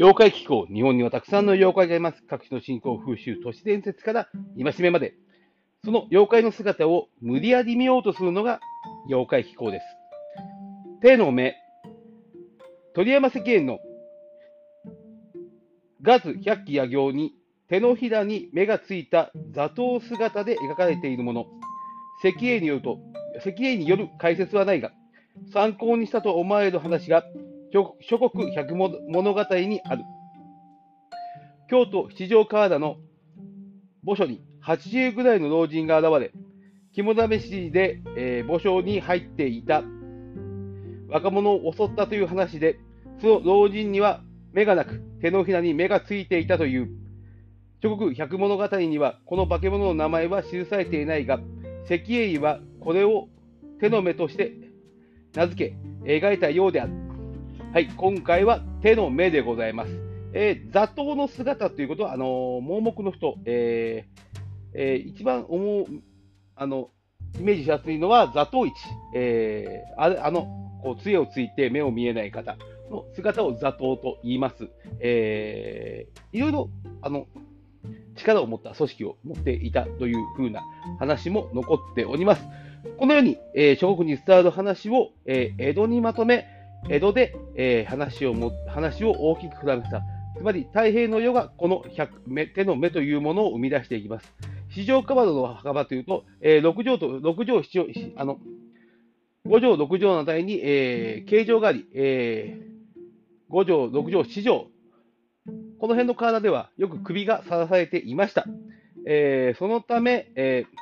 妖怪気候、日本にはたくさんの妖怪がいます。各地の信仰、風習、都市伝説から戒めまで。その妖怪の姿を無理やり見ようとするのが妖怪気候です。手の目、鳥山石燕のガズ百鬼夜行に手のひらに目がついた座頭姿で描かれているもの。石英によると、石英による解説はないが、参考にしたと思われる話が諸国百物語にある。京都七条河原の墓所に80ぐらいの老人が現れ、肝試しで、えー、墓所に入っていた若者を襲ったという話で、その老人には目がなく、手のひらに目がついていたという。諸国百物語には、この化け物の名前は記されていないが、石英はこれを手の目として名付け、描いたようである。はい、今回は手の目でございます。えー、座頭の姿ということは、あのー、盲目の人、えーえー、一番思う、あの、イメージしやすいのは座頭市。えー、ああの、こう、杖をついて目を見えない方の姿を座頭と言います。えー、いろいろ、あの、力を持った組織を持っていたというふうな話も残っております。このように、えー、諸国に伝わる話を、えー、江戸にまとめ、江戸で、えー、話をも話を大きく膨らませた。つまり太平の世がこの目手の目というものを生み出していきます。四条川戸の墓場というと、えー、6条と6条七条あの5条6条の台に、えー、形状があり、えー、5条6条7条この辺の体ではよく首がさらされていました。えー、そのため、えー、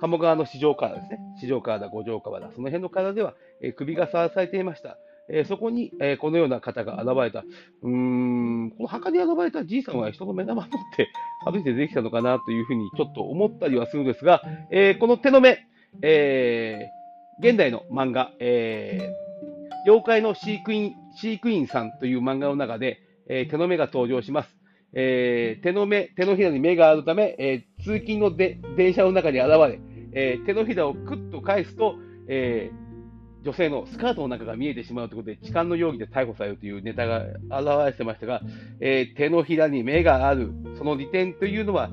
鴨川の四条川ですね。四条川だ、五条川だ、その辺の体では、え、首がさらされていました。え、そこに、え、このような方が現れた。うーん、この墓に現れたじいさんは人の目玉を持って歩いて出てきたのかなというふうにちょっと思ったりはするんですが、え、この手の目、えー、現代の漫画、えー、妖怪の飼育員、飼育員さんという漫画の中で、えー、手の目が登場します。え、手の目、手のひらに目があるため、え、通勤ので電車の中に現れ、えー、手のひらをくっと返すと、え女性のスカートの中が見えてしまうということで、痴漢の容疑で逮捕されるというネタが現れてましたが、え手のひらに目がある、その利点というのは、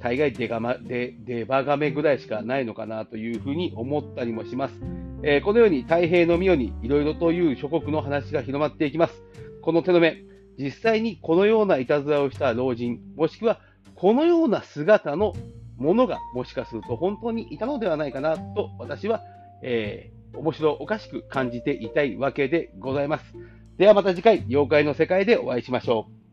大概デガマデデバガメぐらいしかないのかなというふうに思ったりもします。えこのように太平の御代にいろいろという諸国の話が広まっていきます。この手の目、実際にこのようないたずらをした老人、もしくはこのような姿のものがもしかすると本当にいたのではないかなと私は、えー、面白おかしく感じていたいわけでございます。ではまた次回、妖怪の世界でお会いしましょう。